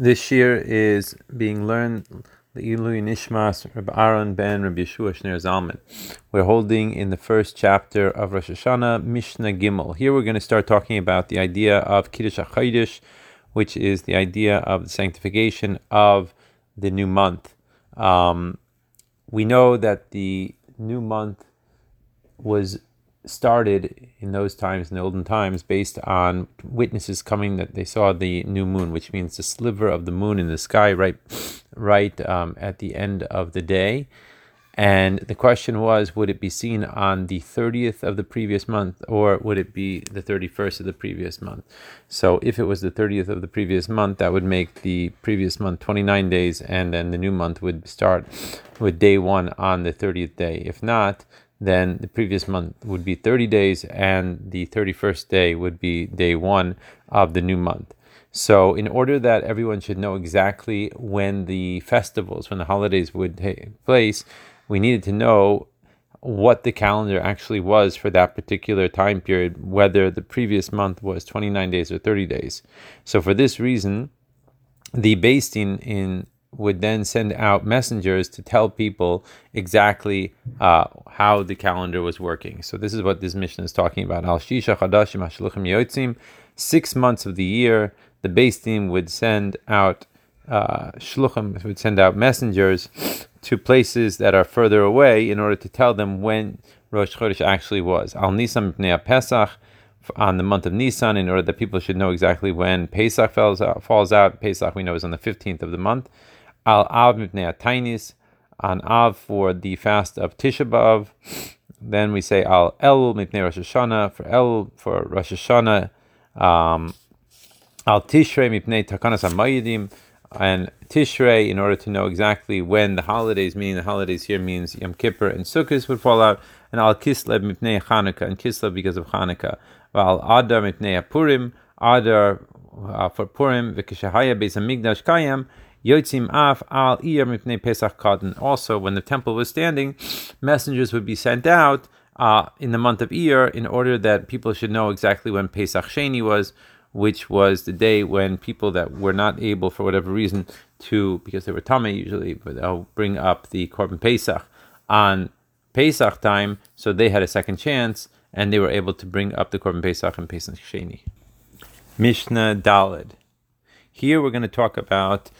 This year is being learned the Ilui Nishmas Rabbi Aaron ben Rabbi Yeshua Shner Zalman. We're holding in the first chapter of Rosh Hashanah, Mishnah Gimel. Here we're going to start talking about the idea of Kiddush HaChodesh, which is the idea of the sanctification of the new month. Um, we know that the new month was started in those times, in the olden times, based on witnesses coming that they saw the new moon, which means the sliver of the moon in the sky right, right um, at the end of the day. And the question was, would it be seen on the 30th of the previous month or would it be the 31st of the previous month? So if it was the 30th of the previous month, that would make the previous month 29 days and then the new month would start with day one on the 30th day. If not, then the previous month would be 30 days, and the 31st day would be day one of the new month. So, in order that everyone should know exactly when the festivals, when the holidays would take place, we needed to know what the calendar actually was for that particular time period, whether the previous month was 29 days or 30 days. So, for this reason, the Din in would then send out messengers to tell people exactly uh, how the calendar was working. So this is what this Mishnah is talking about. Al Shisha Chadashim Hashluchim Yotzim. Six months of the year, the Beis Din would send out uh, shluchim would send out messengers to places that are further away in order to tell them when Rosh Chodesh actually was. Al Nisan Pesach on the month of Nisan in order that people should know exactly when Pesach falls out. Falls out. Pesach we know is on the 15th of the month. Al Av Mipnei Tainis, an Av for the fast of Tisha B'Av. Then we say Al El Mipnei Rosh Hashanah, for El for Rosh Hashanah. Um, Al Tishrei Mipnei Takanas HaMayidim, and Tishrei in order to know exactly when the holidays, meaning the holidays here means Yom Kippur and Sukkot would fall out, and Al Kislev Mipnei Chanukah, and Kislev because of Chanukah. Al Adar Mipnei Purim, Adar uh, for Purim, V'kishahaya Beis Kayam, Yotzim af al iyar mipnei Pesach. Also, when the temple was standing, messengers would be sent out uh, in the month of Iyar in order that people should know exactly when Pesach Sheni was, which was the day when people that were not able, for whatever reason, to, because they were Tameh usually, but they'll bring up the Korban Pesach on Pesach time, so they had a second chance, and they were able to bring up the Korban Pesach and Pesach Sheni. Mishnah Dalid. Here we're going to talk about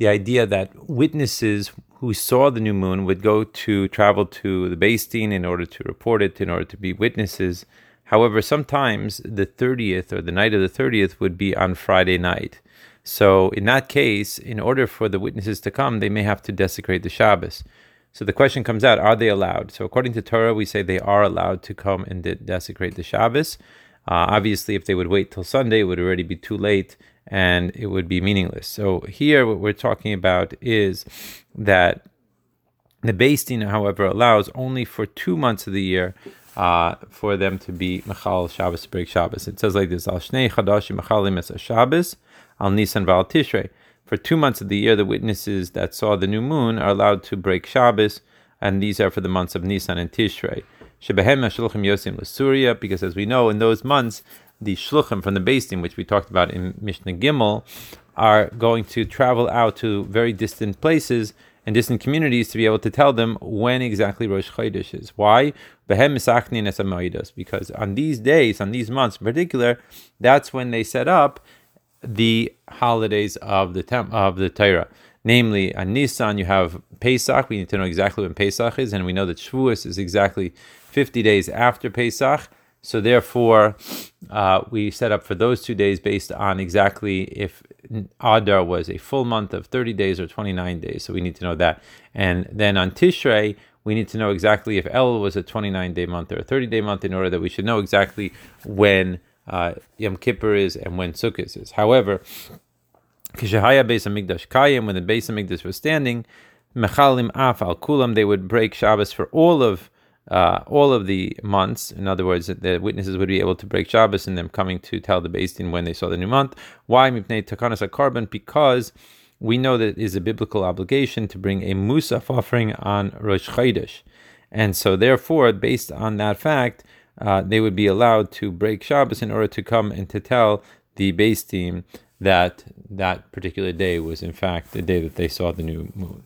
the idea that witnesses who saw the new moon would go to travel to the Beis Din in order to report it, in order to be witnesses. However, sometimes the 30th or the night of the 30th would be on Friday night. So, in that case, in order for the witnesses to come, they may have to desecrate the Shabbos. So the question comes out: Are they allowed? So according to Torah, we say they are allowed to come and de- desecrate the Shabbos. Uh, obviously, if they would wait till Sunday, it would already be too late and it would be meaningless. So here, what we're talking about is that the Beis Din, however, allows only for two months of the year uh, for them to be Mechal Shabbos, break Shabbos. It says like this: Al Shnei Chadashim Mechalim Es Shabbos, Al Nisan Val Tishrei. For two months of the year, the witnesses that saw the new moon are allowed to break Shabbos, and these are for the months of Nisan and Tishrei. Shebehem Shluchim Yosim L'Surya, because as we know, in those months the shluchim from the Beis Din, which we talked about in Mishnah Gimel, are going to travel out to very distant places and distant communities to be able to tell them when exactly Rosh Chodesh is. Why? Because on these days, on these months in particular, that's when they set up the holidays of the temp- of the Torah. Namely, on Nisan you have Pesach. We need to know exactly when Pesach is, and we know that Shavuos is exactly 50 days after Pesach. So therefore, uh, we set up for those two days based on exactly if Adar was a full month of 30 days or 29 days. So we need to know that. And then on Tishrei, we need to know exactly if El was a 29 day month or a 30 day month in order that we should know exactly when uh, Yom Kippur is and when Sukkot is. However, Kishahaya Beis Hamikdash Kayim, when the Beis Hamikdash was standing, Mechalim Af al Kulam, they would break Shabbos for all of uh, all of the months. In other words, the witnesses would be able to break Shabbos and them coming to tell the Beis Din when they saw the new month. Why mipnei takanas Korban? Because we know that it is a biblical obligation to bring a musaf offering on Rosh Chodesh, and so therefore, based on that fact, uh, they would be allowed to break Shabbos in order to come and to tell the Beis Din that that particular day was in fact the day that they saw the new moon.